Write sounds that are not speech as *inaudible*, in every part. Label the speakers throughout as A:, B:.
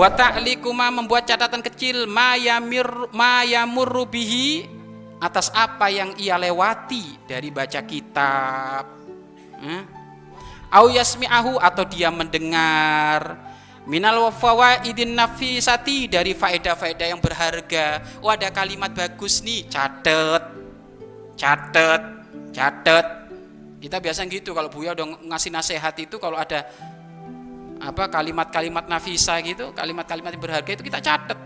A: wa ta'likuma membuat catatan kecil ma yamir ma yamurru bihi atas apa yang ia lewati dari baca kitab hmm? yasmi'ahu atau dia mendengar minal fawaidin nafisati dari faedah-faedah yang berharga. Oh ada kalimat bagus nih catet catet catet. Kita biasa gitu kalau Buya udah ngasih nasihat itu kalau ada apa kalimat-kalimat nafisa gitu, kalimat-kalimat yang berharga itu kita catat.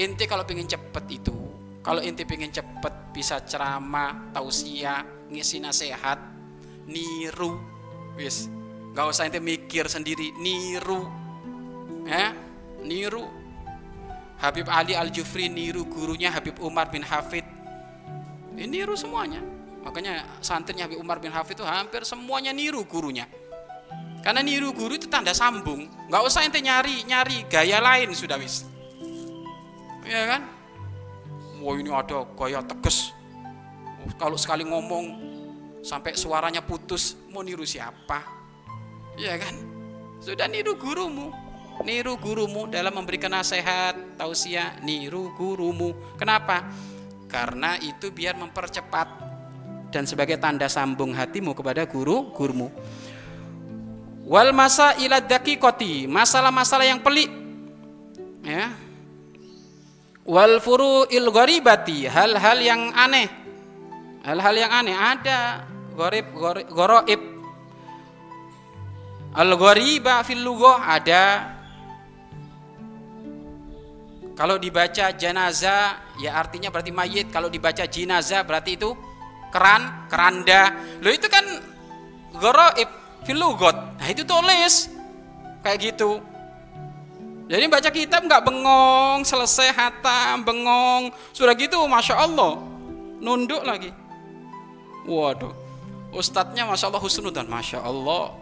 A: Inti kalau pengen cepet itu, kalau inti pengen cepet bisa ceramah, tausiah, ngisi nasihat, niru, wis, nggak usah inti mikir sendiri, niru, ya, niru. Habib Ali Al Jufri niru gurunya Habib Umar bin Hafid, ini niru semuanya. Makanya santrinya Habib Umar bin Hafid itu hampir semuanya niru gurunya. Karena niru guru itu tanda sambung. Nggak usah ente nyari nyari gaya lain sudah wis. Ya kan? Wah ini ada gaya tegas. Kalau sekali ngomong sampai suaranya putus, mau niru siapa? Ya kan? Sudah niru gurumu. Niru gurumu dalam memberikan nasihat, tausiah, niru gurumu. Kenapa? Karena itu biar mempercepat dan sebagai tanda sambung hatimu kepada guru gurumu wal masa ila daqiqati masalah-masalah yang pelik ya wal furu'il gharibati hal-hal yang aneh hal-hal yang aneh ada gharib goroib al ghariba fil ada. Kalau dibaca jenazah ya artinya berarti mayit. Kalau dibaca jenazah berarti itu keran keranda. Lo itu kan goroib filugot nah itu tulis. Kayak gitu. Jadi baca kitab nggak bengong selesai hatam bengong. Sudah gitu masya Allah. Nunduk lagi. Waduh. Ustadznya masya Allah husnudan masya Allah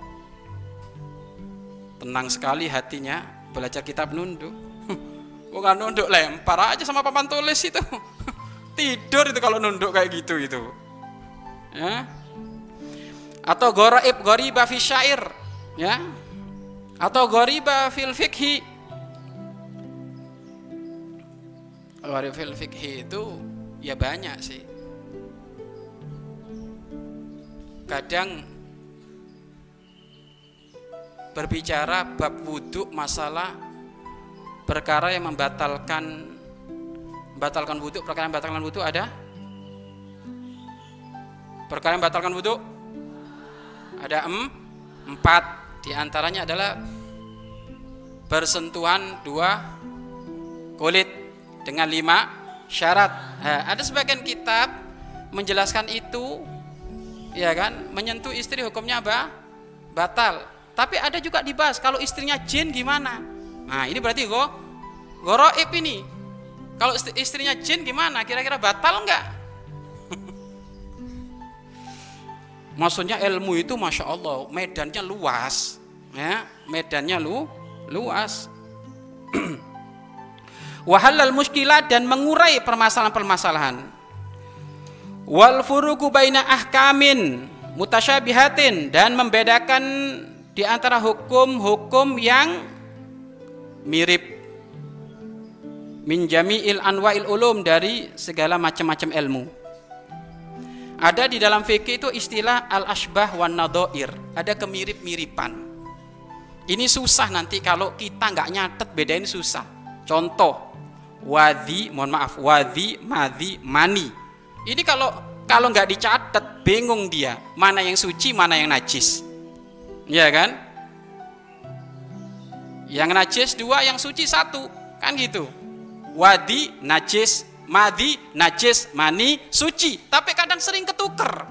A: tenang sekali hatinya belajar kitab nunduk. *laughs* Bukan nunduk? Lempar aja sama papan tulis itu. *laughs* Tidur itu kalau nunduk kayak gitu itu. Ya. Atau goraib goriba fi syair. Ya. Atau goriba fil fikhi goriba fil fikhi itu ya banyak sih. Kadang berbicara bab wudhu masalah perkara yang membatalkan membatalkan wudhu. Perkara yang membatalkan wudhu ada? Perkara yang membatalkan wudhu? Ada em, empat. Di antaranya adalah bersentuhan dua kulit dengan lima syarat. Nah, ada sebagian kitab menjelaskan itu ya kan? Menyentuh istri hukumnya apa batal tapi ada juga dibahas kalau istrinya jin gimana? Nah ini berarti go goroib ini. Kalau istrinya jin gimana? Kira-kira batal enggak *laughs* maksudnya ilmu itu masya Allah medannya luas ya. Medannya lu luas. *clears throat* Wahalal muskilat dan mengurai permasalahan-permasalahan. Wal furuku baina ahkamin mutasyabihatin dan membedakan di antara hukum-hukum yang mirip min jami'il anwa'il ulum dari segala macam-macam ilmu ada di dalam fikih itu istilah al-ashbah wan nadoir. Ada kemirip-miripan. Ini susah nanti kalau kita nggak nyatet bedain susah. Contoh, wadi, mohon maaf, wadi, madi, mani. Ini kalau kalau nggak dicatat bingung dia mana yang suci mana yang najis. Ya kan? Yang najis dua, yang suci satu, kan gitu. Wadi najis, madi, najis, mani, suci. Tapi kadang sering ketuker.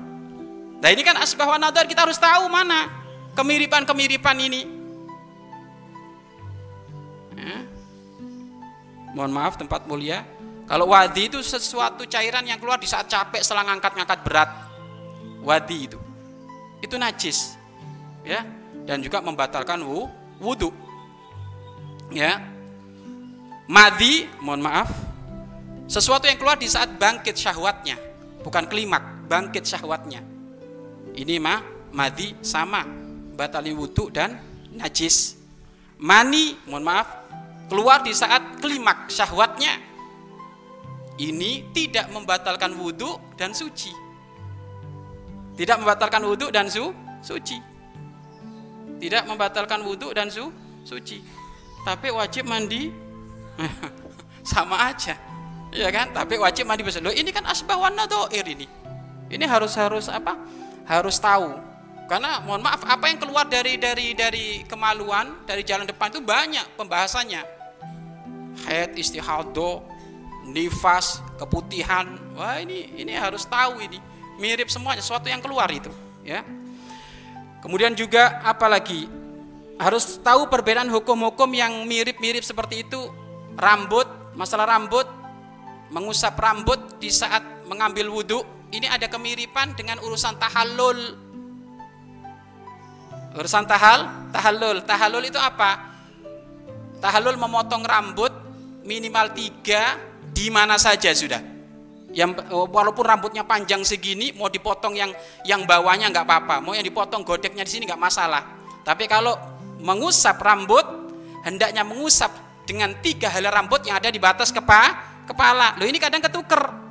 A: Nah ini kan asbah wa nadar kita harus tahu mana kemiripan-kemiripan ini. Ya. Mohon maaf tempat mulia. Kalau wadi itu sesuatu cairan yang keluar di saat capek setelah ngangkat-ngangkat berat. Wadi itu. Itu najis. Ya. Dan juga membatalkan wudhu. Ya. Madi, mohon maaf, sesuatu yang keluar di saat bangkit syahwatnya, bukan klimak, bangkit syahwatnya. Ini mah madi sama, batalin wudhu dan najis. Mani, mohon maaf, keluar di saat klimak syahwatnya. Ini tidak membatalkan wudhu dan suci. Tidak membatalkan wudhu dan su, suci. Tidak membatalkan wudhu dan su, suci. Tapi wajib mandi. *laughs* Sama aja. Ya kan? Tapi wajib mandi besar loh ini kan asbah doir ini. Ini harus harus apa? Harus tahu. Karena mohon maaf apa yang keluar dari dari dari kemaluan dari jalan depan itu banyak pembahasannya. Haid istihado nifas keputihan. Wah ini ini harus tahu ini. Mirip semuanya sesuatu yang keluar itu ya kemudian juga apalagi harus tahu perbedaan hukum-hukum yang mirip-mirip seperti itu rambut, masalah rambut, mengusap rambut di saat mengambil wudhu, ini ada kemiripan dengan urusan tahallul. Urusan tahal, tahallul. Tahallul itu apa? Tahallul memotong rambut minimal tiga di mana saja sudah. Yang walaupun rambutnya panjang segini, mau dipotong yang yang bawahnya nggak apa-apa, mau yang dipotong godeknya di sini nggak masalah. Tapi kalau mengusap rambut, hendaknya mengusap dengan tiga helai rambut yang ada di batas kepa, kepala. Loh ini kadang ketuker.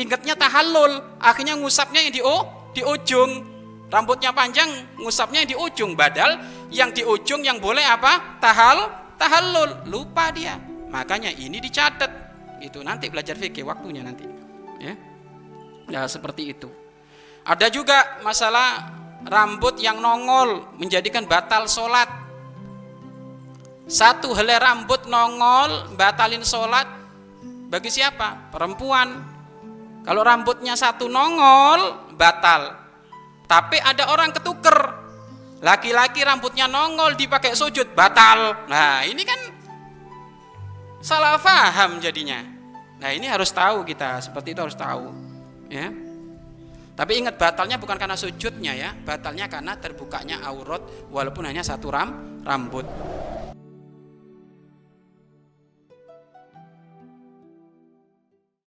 A: Ingatnya tahallul, akhirnya ngusapnya yang di o, di ujung. Rambutnya panjang, ngusapnya yang di ujung. Badal yang di ujung yang boleh apa? Tahal, tahallul. Lupa dia. Makanya ini dicatat. Itu nanti belajar fikih waktunya nanti. Ya. Nah, seperti itu. Ada juga masalah rambut yang nongol menjadikan batal sholat satu helai rambut nongol batalin sholat bagi siapa? Perempuan. Kalau rambutnya satu nongol batal. Tapi ada orang ketuker. Laki-laki rambutnya nongol dipakai sujud batal. Nah ini kan salah faham jadinya. Nah ini harus tahu kita seperti itu harus tahu. Ya. Tapi ingat batalnya bukan karena sujudnya ya, batalnya karena terbukanya aurat walaupun hanya satu ram rambut.